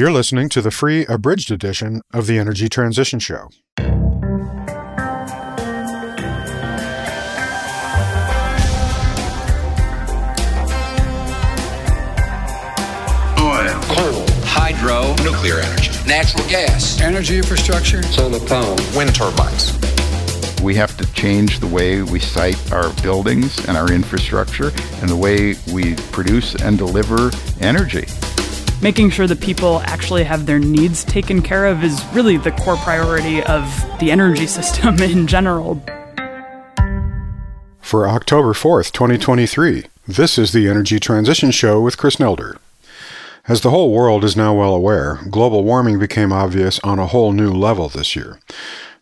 You're listening to the free abridged edition of the Energy Transition Show. Oil, coal, hydro, nuclear energy, natural gas, energy infrastructure, solar power, wind turbines. We have to change the way we site our buildings and our infrastructure and the way we produce and deliver energy. Making sure that people actually have their needs taken care of is really the core priority of the energy system in general. For October 4th, 2023, this is the Energy Transition Show with Chris Nelder. As the whole world is now well aware, global warming became obvious on a whole new level this year.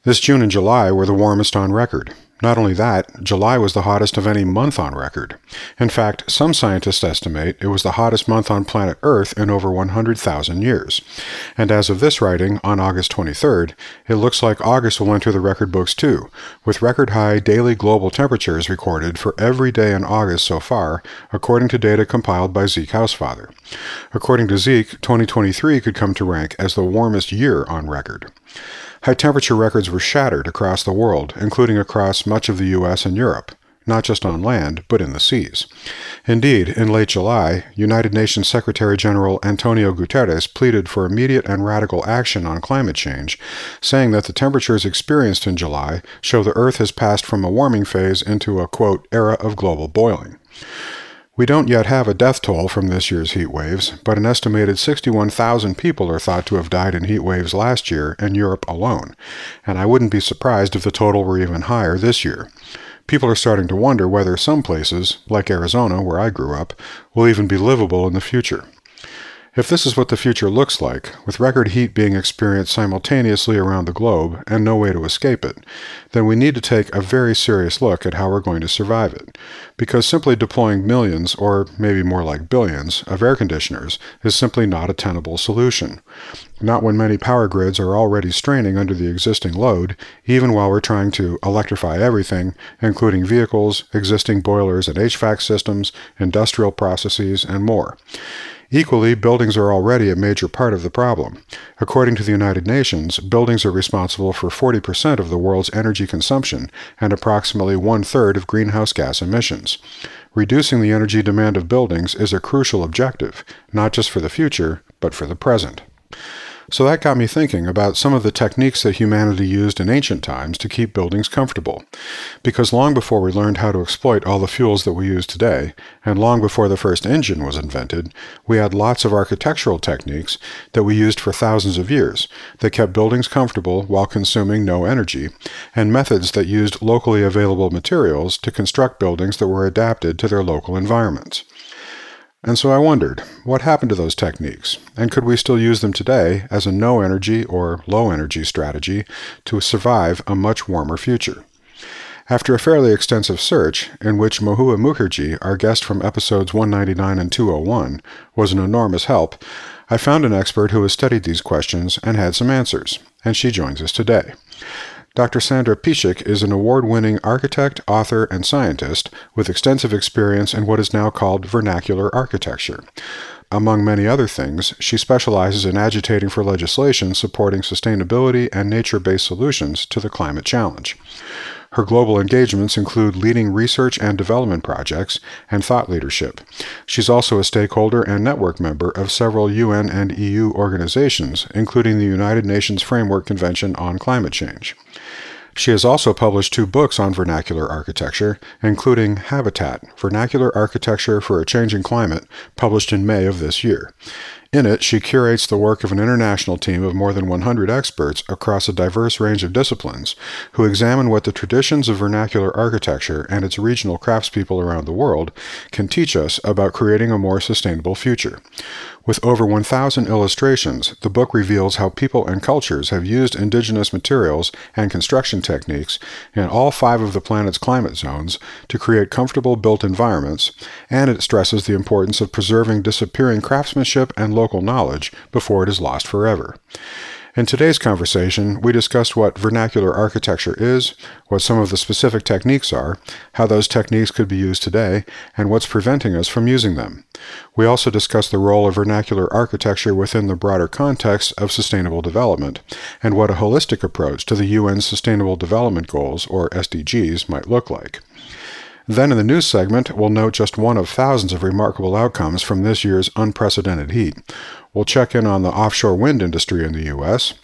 This June and July were the warmest on record. Not only that, July was the hottest of any month on record. In fact, some scientists estimate it was the hottest month on planet Earth in over 100,000 years. And as of this writing, on August 23rd, it looks like August will enter the record books too, with record high daily global temperatures recorded for every day in August so far, according to data compiled by Zeke Hausfather. According to Zeke, 2023 could come to rank as the warmest year on record. High temperature records were shattered across the world, including across much of the US and Europe, not just on land, but in the seas. Indeed, in late July, United Nations Secretary General Antonio Guterres pleaded for immediate and radical action on climate change, saying that the temperatures experienced in July show the Earth has passed from a warming phase into a, quote, era of global boiling. We don't yet have a death toll from this year's heat waves, but an estimated 61,000 people are thought to have died in heat waves last year in Europe alone, and I wouldn't be surprised if the total were even higher this year. People are starting to wonder whether some places, like Arizona, where I grew up, will even be livable in the future. If this is what the future looks like, with record heat being experienced simultaneously around the globe and no way to escape it, then we need to take a very serious look at how we're going to survive it. Because simply deploying millions, or maybe more like billions, of air conditioners is simply not a tenable solution. Not when many power grids are already straining under the existing load, even while we're trying to electrify everything, including vehicles, existing boilers and HVAC systems, industrial processes, and more. Equally, buildings are already a major part of the problem. According to the United Nations, buildings are responsible for 40% of the world's energy consumption and approximately one third of greenhouse gas emissions. Reducing the energy demand of buildings is a crucial objective, not just for the future, but for the present. So that got me thinking about some of the techniques that humanity used in ancient times to keep buildings comfortable. Because long before we learned how to exploit all the fuels that we use today, and long before the first engine was invented, we had lots of architectural techniques that we used for thousands of years that kept buildings comfortable while consuming no energy, and methods that used locally available materials to construct buildings that were adapted to their local environments. And so I wondered, what happened to those techniques? And could we still use them today as a no energy or low energy strategy to survive a much warmer future? After a fairly extensive search, in which Mahua Mukherjee, our guest from episodes 199 and 201, was an enormous help, I found an expert who has studied these questions and had some answers, and she joins us today. Dr. Sandra Piesik is an award winning architect, author, and scientist with extensive experience in what is now called vernacular architecture. Among many other things, she specializes in agitating for legislation supporting sustainability and nature based solutions to the climate challenge. Her global engagements include leading research and development projects and thought leadership. She's also a stakeholder and network member of several UN and EU organizations, including the United Nations Framework Convention on Climate Change. She has also published two books on vernacular architecture, including Habitat Vernacular Architecture for a Changing Climate, published in May of this year. In it, she curates the work of an international team of more than 100 experts across a diverse range of disciplines who examine what the traditions of vernacular architecture and its regional craftspeople around the world can teach us about creating a more sustainable future. With over 1,000 illustrations, the book reveals how people and cultures have used indigenous materials and construction techniques in all five of the planet's climate zones to create comfortable built environments, and it stresses the importance of preserving disappearing craftsmanship and local knowledge before it is lost forever. In today's conversation, we discussed what vernacular architecture is, what some of the specific techniques are, how those techniques could be used today, and what's preventing us from using them. We also discussed the role of vernacular architecture within the broader context of sustainable development, and what a holistic approach to the UN's Sustainable Development Goals, or SDGs, might look like. Then in the news segment, we'll note just one of thousands of remarkable outcomes from this year's unprecedented heat. We'll check in on the offshore wind industry in the U.S.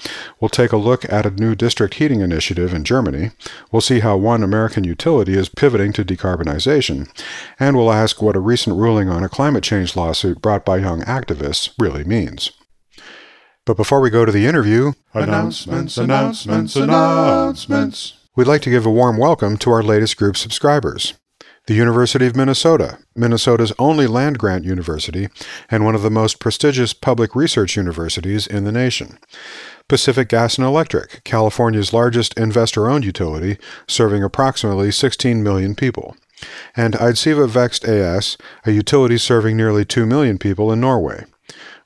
We'll take a look at a new district heating initiative in Germany. We'll see how one American utility is pivoting to decarbonization. And we'll ask what a recent ruling on a climate change lawsuit brought by young activists really means. But before we go to the interview, announcements, announcements, announcements. We'd like to give a warm welcome to our latest group subscribers the University of Minnesota, Minnesota's only land grant university and one of the most prestigious public research universities in the nation. Pacific Gas and Electric, California's largest investor owned utility, serving approximately 16 million people. And Eidsiva Vekst AS, a utility serving nearly 2 million people in Norway.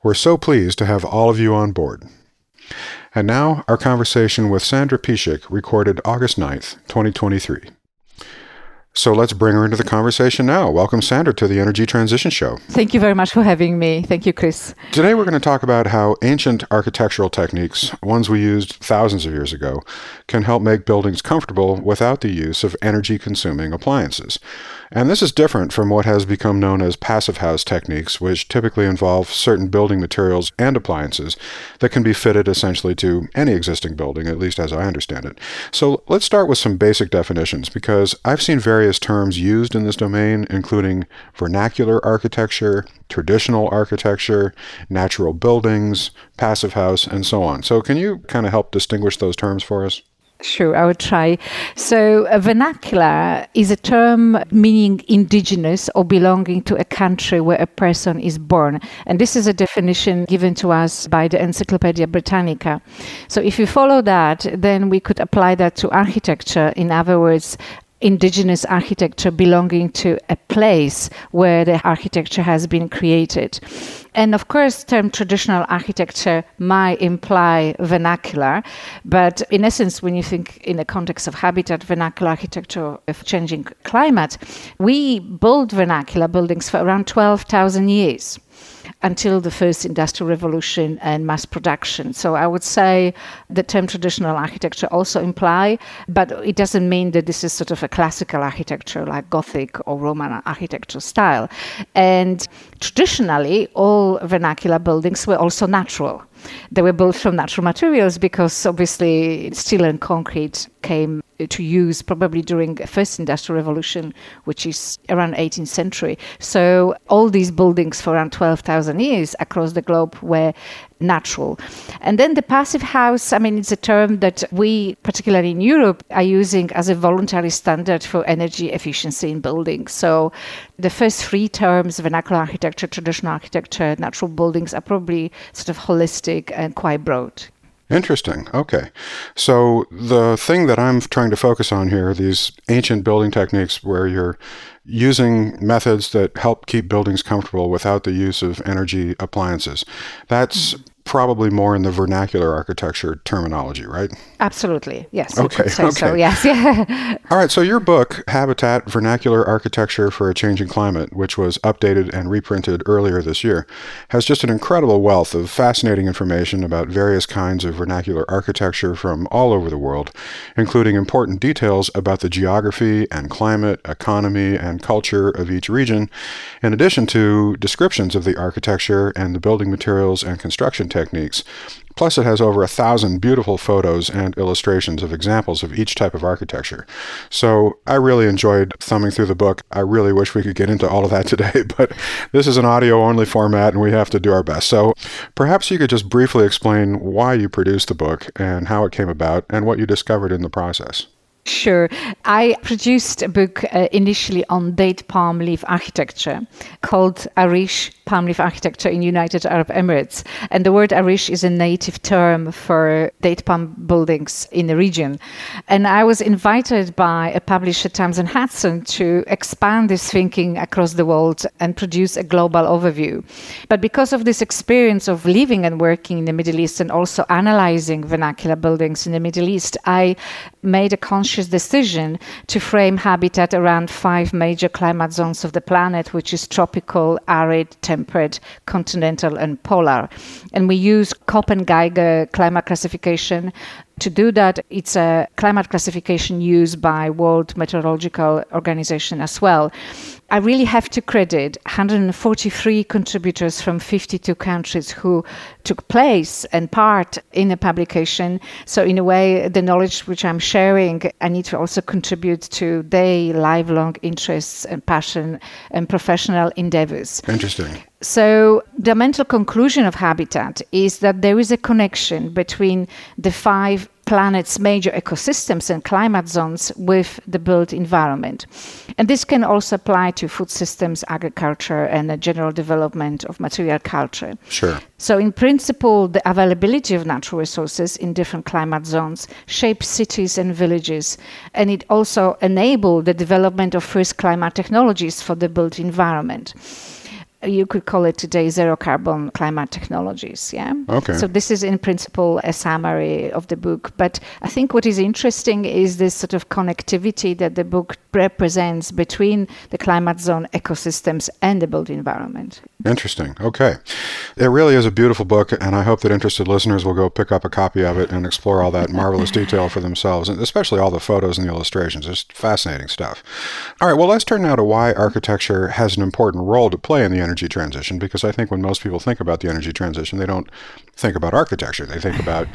We're so pleased to have all of you on board. And now, our conversation with Sandra Piesik, recorded August 9th, 2023. So let's bring her into the conversation now. Welcome, Sandra, to the Energy Transition Show. Thank you very much for having me. Thank you, Chris. Today, we're going to talk about how ancient architectural techniques, ones we used thousands of years ago, can help make buildings comfortable without the use of energy consuming appliances. And this is different from what has become known as passive house techniques, which typically involve certain building materials and appliances that can be fitted essentially to any existing building, at least as I understand it. So let's start with some basic definitions because I've seen various terms used in this domain, including vernacular architecture, traditional architecture, natural buildings, passive house, and so on. So can you kind of help distinguish those terms for us? Sure, I would try. So, vernacular is a term meaning indigenous or belonging to a country where a person is born. And this is a definition given to us by the Encyclopedia Britannica. So, if you follow that, then we could apply that to architecture. In other words, indigenous architecture belonging to a place where the architecture has been created. And of course, term traditional architecture might imply vernacular, but in essence, when you think in the context of habitat, vernacular architecture of changing climate, we build vernacular buildings for around 12,000 years until the first industrial revolution and mass production. So I would say the term traditional architecture also imply, but it doesn't mean that this is sort of a classical architecture like Gothic or Roman architecture style. And traditionally, all vernacular buildings were also natural. They were built from natural materials because obviously steel and concrete came to use probably during the first industrial revolution, which is around 18th century. So all these buildings for around 12,000 years across the globe were natural. And then the passive house, I mean, it's a term that we, particularly in Europe, are using as a voluntary standard for energy efficiency in buildings. So the first three terms, vernacular architecture, traditional architecture, natural buildings, are probably sort of holistic and quite broad. Interesting. Okay. So the thing that I'm trying to focus on here, these ancient building techniques where you're using methods that help keep buildings comfortable without the use of energy appliances. That's mm-hmm probably more in the vernacular architecture terminology, right? Absolutely. Yes. Okay. okay. So, yes. Yeah. All right. So your book, Habitat: Vernacular Architecture for a Changing Climate, which was updated and reprinted earlier this year, has just an incredible wealth of fascinating information about various kinds of vernacular architecture from all over the world, including important details about the geography and climate, economy, and culture of each region, in addition to descriptions of the architecture and the building materials and construction techniques. Plus, it has over a thousand beautiful photos and illustrations of examples of each type of architecture. So I really enjoyed thumbing through the book. I really wish we could get into all of that today, but this is an audio only format and we have to do our best. So perhaps you could just briefly explain why you produced the book and how it came about and what you discovered in the process. Sure. I produced a book uh, initially on date palm leaf architecture called Arish palm leaf architecture in United Arab Emirates. And the word arish is a native term for date palm buildings in the region. And I was invited by a publisher, and Hudson, to expand this thinking across the world and produce a global overview. But because of this experience of living and working in the Middle East and also analyzing vernacular buildings in the Middle East, I made a conscious decision to frame habitat around five major climate zones of the planet, which is tropical, arid, temperate, continental, and polar. And we use Köppen Geiger climate classification to do that, it's a climate classification used by World Meteorological Organization as well. I really have to credit 143 contributors from 52 countries who took place and part in the publication. So, in a way, the knowledge which I'm sharing, I need to also contribute to their lifelong interests and passion and professional endeavors. Interesting. So, the mental conclusion of Habitat is that there is a connection between the five planet's major ecosystems and climate zones with the built environment. And this can also apply to food systems, agriculture, and the general development of material culture. Sure. So, in principle, the availability of natural resources in different climate zones shapes cities and villages, and it also enables the development of first climate technologies for the built environment you could call it today zero carbon climate technologies yeah? Okay. So this is in principle a summary of the book but i think what is interesting is this sort of connectivity that the book represents between the climate zone ecosystems and the built environment. Interesting. Okay. It really is a beautiful book and i hope that interested listeners will go pick up a copy of it and explore all that marvelous detail for themselves and especially all the photos and the illustrations. It's fascinating stuff. All right well let's turn now to why architecture has an important role to play in the energy transition because I think when most people think about the energy transition, they don't think about architecture. They think about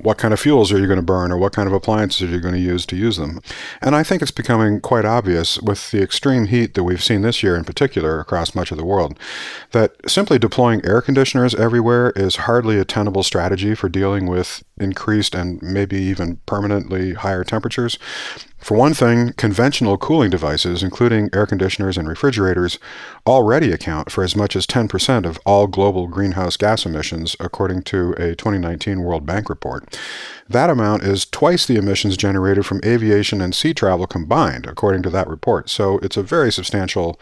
what kind of fuels are you going to burn or what kind of appliances are you going to use to use them. And I think it's becoming quite obvious with the extreme heat that we've seen this year in particular across much of the world that simply deploying air conditioners everywhere is hardly a tenable strategy for dealing with increased and maybe even permanently higher temperatures. For one thing, conventional cooling devices, including air conditioners and refrigerators, already account for as much as 10% of all global greenhouse gas emissions, according to a 2019 World Bank report. That amount is twice the emissions generated from aviation and sea travel combined, according to that report. So it's a very substantial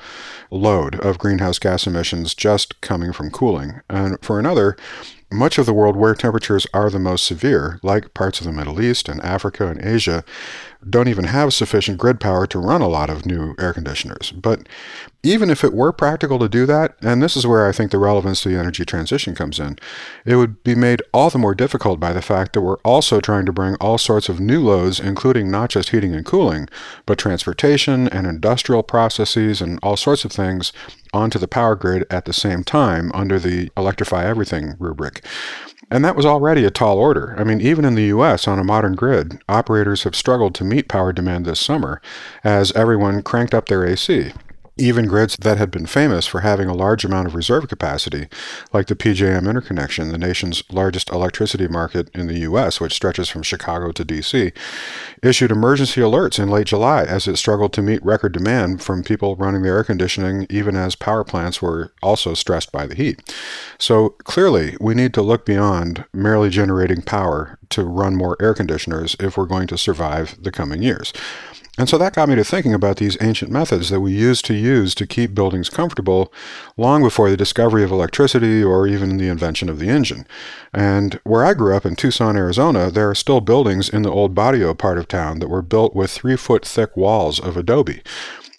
load of greenhouse gas emissions just coming from cooling. And for another, much of the world where temperatures are the most severe, like parts of the Middle East and Africa and Asia, don't even have sufficient grid power to run a lot of new air conditioners. But even if it were practical to do that, and this is where I think the relevance to the energy transition comes in, it would be made all the more difficult by the fact that we're also trying to bring all sorts of new loads, including not just heating and cooling, but transportation and industrial processes and all sorts of things onto the power grid at the same time under the electrify everything rubric. And that was already a tall order. I mean, even in the US on a modern grid, operators have struggled to meet power demand this summer as everyone cranked up their AC. Even grids that had been famous for having a large amount of reserve capacity, like the PJM interconnection, the nation's largest electricity market in the U.S., which stretches from Chicago to D.C., issued emergency alerts in late July as it struggled to meet record demand from people running their air conditioning, even as power plants were also stressed by the heat. So clearly, we need to look beyond merely generating power to run more air conditioners if we're going to survive the coming years. And so that got me to thinking about these ancient methods that we used to use to keep buildings comfortable long before the discovery of electricity or even the invention of the engine. And where I grew up in Tucson, Arizona, there are still buildings in the old barrio part of town that were built with three foot thick walls of adobe.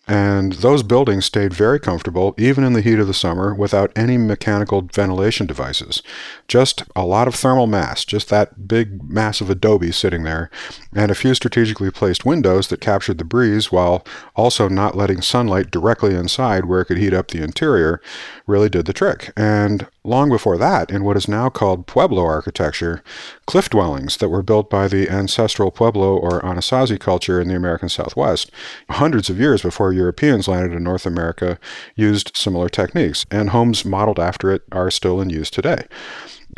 And those buildings stayed very comfortable, even in the heat of the summer, without any mechanical ventilation devices. Just a lot of thermal mass, just that big mass of adobe sitting there, and a few strategically placed windows that captured the breeze while also not letting sunlight directly inside where it could heat up the interior really did the trick. And long before that, in what is now called Pueblo architecture, cliff dwellings that were built by the ancestral Pueblo or Anasazi culture in the American Southwest, hundreds of years before Europeans landed in North America, used similar techniques, and homes modeled after it are still in use today.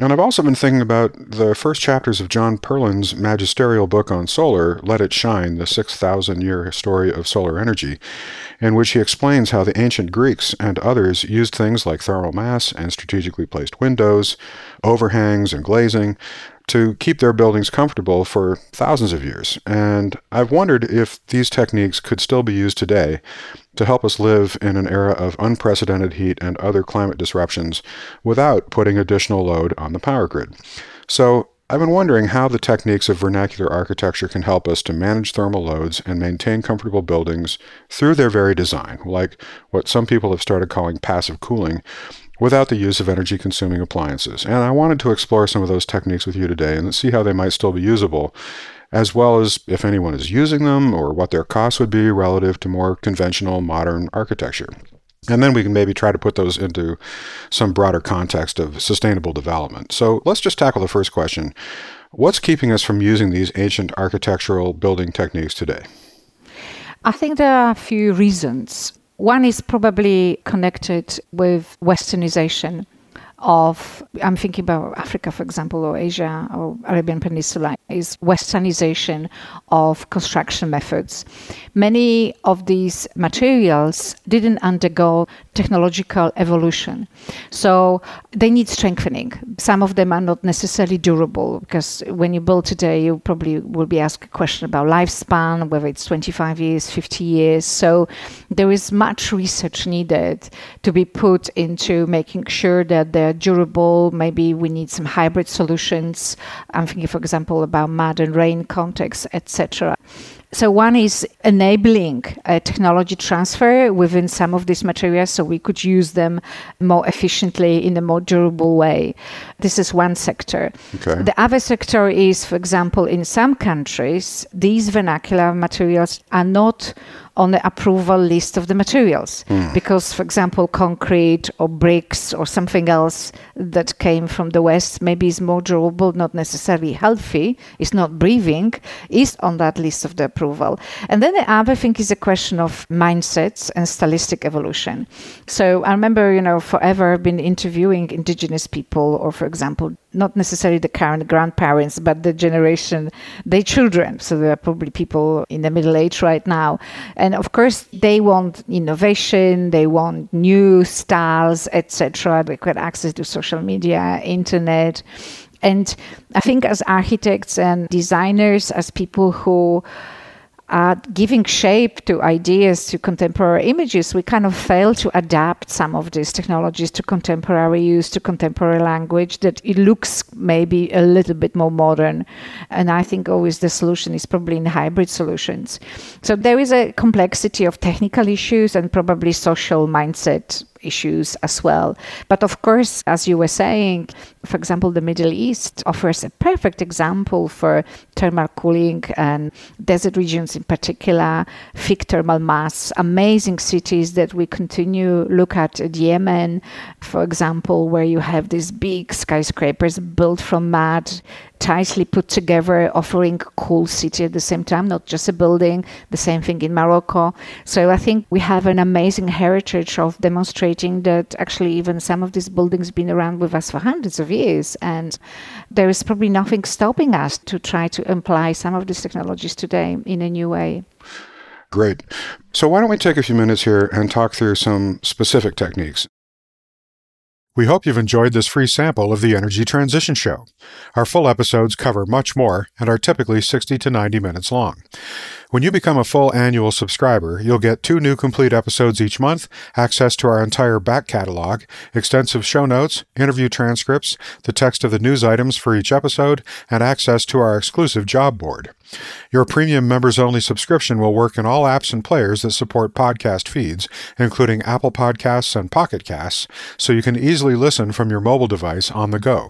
And I've also been thinking about the first chapters of John Perlin's magisterial book on solar, Let It Shine, the 6,000 year story of solar energy, in which he explains how the ancient Greeks and others used things like thermal mass and strategically placed windows, overhangs, and glazing to keep their buildings comfortable for thousands of years. And I've wondered if these techniques could still be used today to help us live in an era of unprecedented heat and other climate disruptions without putting additional load on the power grid. So, I've been wondering how the techniques of vernacular architecture can help us to manage thermal loads and maintain comfortable buildings through their very design, like what some people have started calling passive cooling, without the use of energy consuming appliances. And I wanted to explore some of those techniques with you today and see how they might still be usable as well as if anyone is using them or what their costs would be relative to more conventional modern architecture. And then we can maybe try to put those into some broader context of sustainable development. So let's just tackle the first question. What's keeping us from using these ancient architectural building techniques today? I think there are a few reasons. One is probably connected with westernization of, I'm thinking about Africa, for example, or Asia or Arabian Peninsula, is westernization of construction methods. Many of these materials didn't undergo technological evolution. So they need strengthening. Some of them are not necessarily durable because when you build today, you probably will be asked a question about lifespan, whether it's 25 years, 50 years. So there is much research needed to be put into making sure that they're durable. Maybe we need some hybrid solutions. I'm thinking, for example, about mud and rain context, etc. So one is enabling a technology transfer within some of these materials so we could use them more efficiently in a more durable way. This is one sector. Okay. The other sector is, for example, in some countries, these vernacular materials are not on the approval list of the materials mm. because for example concrete or bricks or something else that came from the west maybe is more durable not necessarily healthy is not breathing is on that list of the approval and then the other thing is a question of mindsets and stylistic evolution so i remember you know forever i've been interviewing indigenous people or for example not necessarily the current grandparents, but the generation, their children. So there are probably people in the middle age right now. And of course, they want innovation, they want new styles, etc. They get access to social media, internet. And I think as architects and designers, as people who uh, giving shape to ideas, to contemporary images, we kind of fail to adapt some of these technologies to contemporary use, to contemporary language, that it looks maybe a little bit more modern. And I think always the solution is probably in hybrid solutions. So there is a complexity of technical issues and probably social mindset issues as well. But of course, as you were saying, for example, the Middle East offers a perfect example for thermal cooling and desert regions in particular, thick thermal mass, amazing cities that we continue look at Yemen, for example, where you have these big skyscrapers built from mud tightly put together, offering a cool city at the same time, not just a building. The same thing in Morocco. So I think we have an amazing heritage of demonstrating that actually even some of these buildings been around with us for hundreds of years, and there is probably nothing stopping us to try to apply some of these technologies today in a new way. Great. So, why don't we take a few minutes here and talk through some specific techniques? We hope you've enjoyed this free sample of the Energy Transition Show. Our full episodes cover much more and are typically 60 to 90 minutes long. When you become a full annual subscriber, you'll get two new complete episodes each month, access to our entire back catalog, extensive show notes, interview transcripts, the text of the news items for each episode, and access to our exclusive job board. Your premium members only subscription will work in all apps and players that support podcast feeds, including Apple Podcasts and Pocket Casts, so you can easily listen from your mobile device on the go.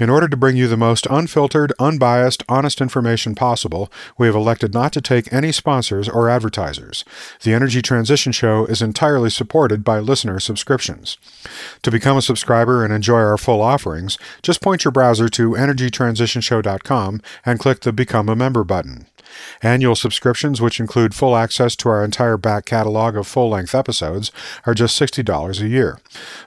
In order to bring you the most unfiltered, unbiased, honest information possible, we have elected not to take any sponsors or advertisers. The Energy Transition Show is entirely supported by listener subscriptions. To become a subscriber and enjoy our full offerings, just point your browser to energytransitionshow.com and click the Become a Member button. Annual subscriptions, which include full access to our entire back catalog of full length episodes, are just $60 a year.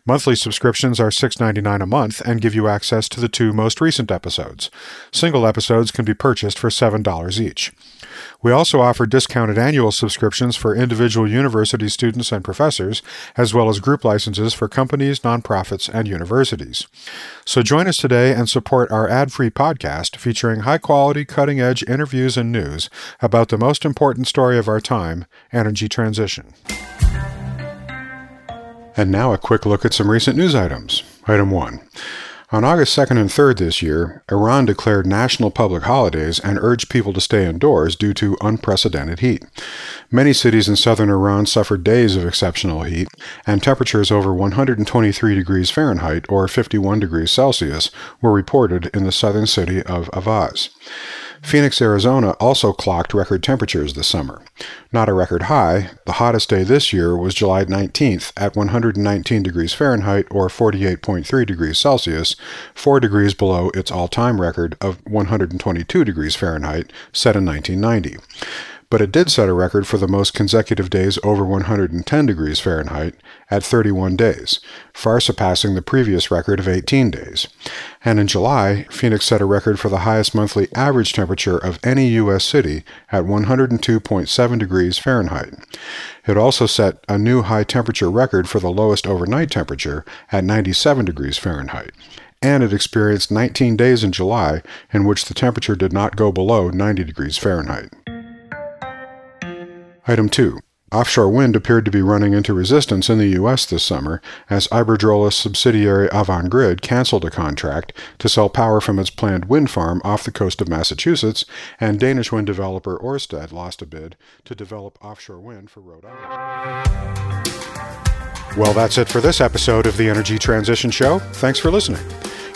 Monthly subscriptions are $6.99 a month and give you access to the two most recent episodes. Single episodes can be purchased for $7 each. We also offer discounted annual subscriptions for individual university students and professors, as well as group licenses for companies, nonprofits, and universities. So join us today and support our ad free podcast featuring high quality, cutting edge interviews and news about the most important story of our time energy transition. And now a quick look at some recent news items. Item 1. On August 2nd and 3rd this year, Iran declared national public holidays and urged people to stay indoors due to unprecedented heat. Many cities in southern Iran suffered days of exceptional heat, and temperatures over 123 degrees Fahrenheit or 51 degrees Celsius were reported in the southern city of Ahvaz. Phoenix, Arizona also clocked record temperatures this summer. Not a record high, the hottest day this year was July 19th at 119 degrees Fahrenheit or 48.3 degrees Celsius, 4 degrees below its all time record of 122 degrees Fahrenheit set in 1990 but it did set a record for the most consecutive days over 110 degrees Fahrenheit at 31 days, far surpassing the previous record of 18 days. And in July, Phoenix set a record for the highest monthly average temperature of any U.S. city at 102.7 degrees Fahrenheit. It also set a new high temperature record for the lowest overnight temperature at 97 degrees Fahrenheit and it experienced 19 days in July in which the temperature did not go below 90 degrees Fahrenheit. Item 2. Offshore wind appeared to be running into resistance in the U.S. this summer as Iberdrola's subsidiary Avangrid canceled a contract to sell power from its planned wind farm off the coast of Massachusetts, and Danish wind developer Ørsted lost a bid to develop offshore wind for Rhode Island. Well, that's it for this episode of the Energy Transition Show. Thanks for listening.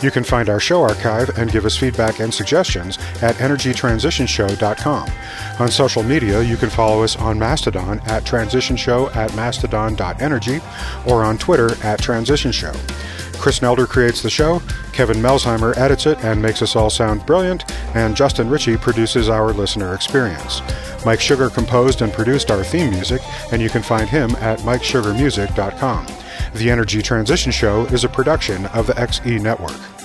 You can find our show archive and give us feedback and suggestions at energytransitionshow.com. On social media, you can follow us on Mastodon at transitionshow at mastodon.energy or on Twitter at transitionshow. Chris Nelder creates the show, Kevin Melsheimer edits it and makes us all sound brilliant, and Justin Ritchie produces our listener experience. Mike Sugar composed and produced our theme music, and you can find him at mikesugarmusic.com. The Energy Transition Show is a production of the XE Network.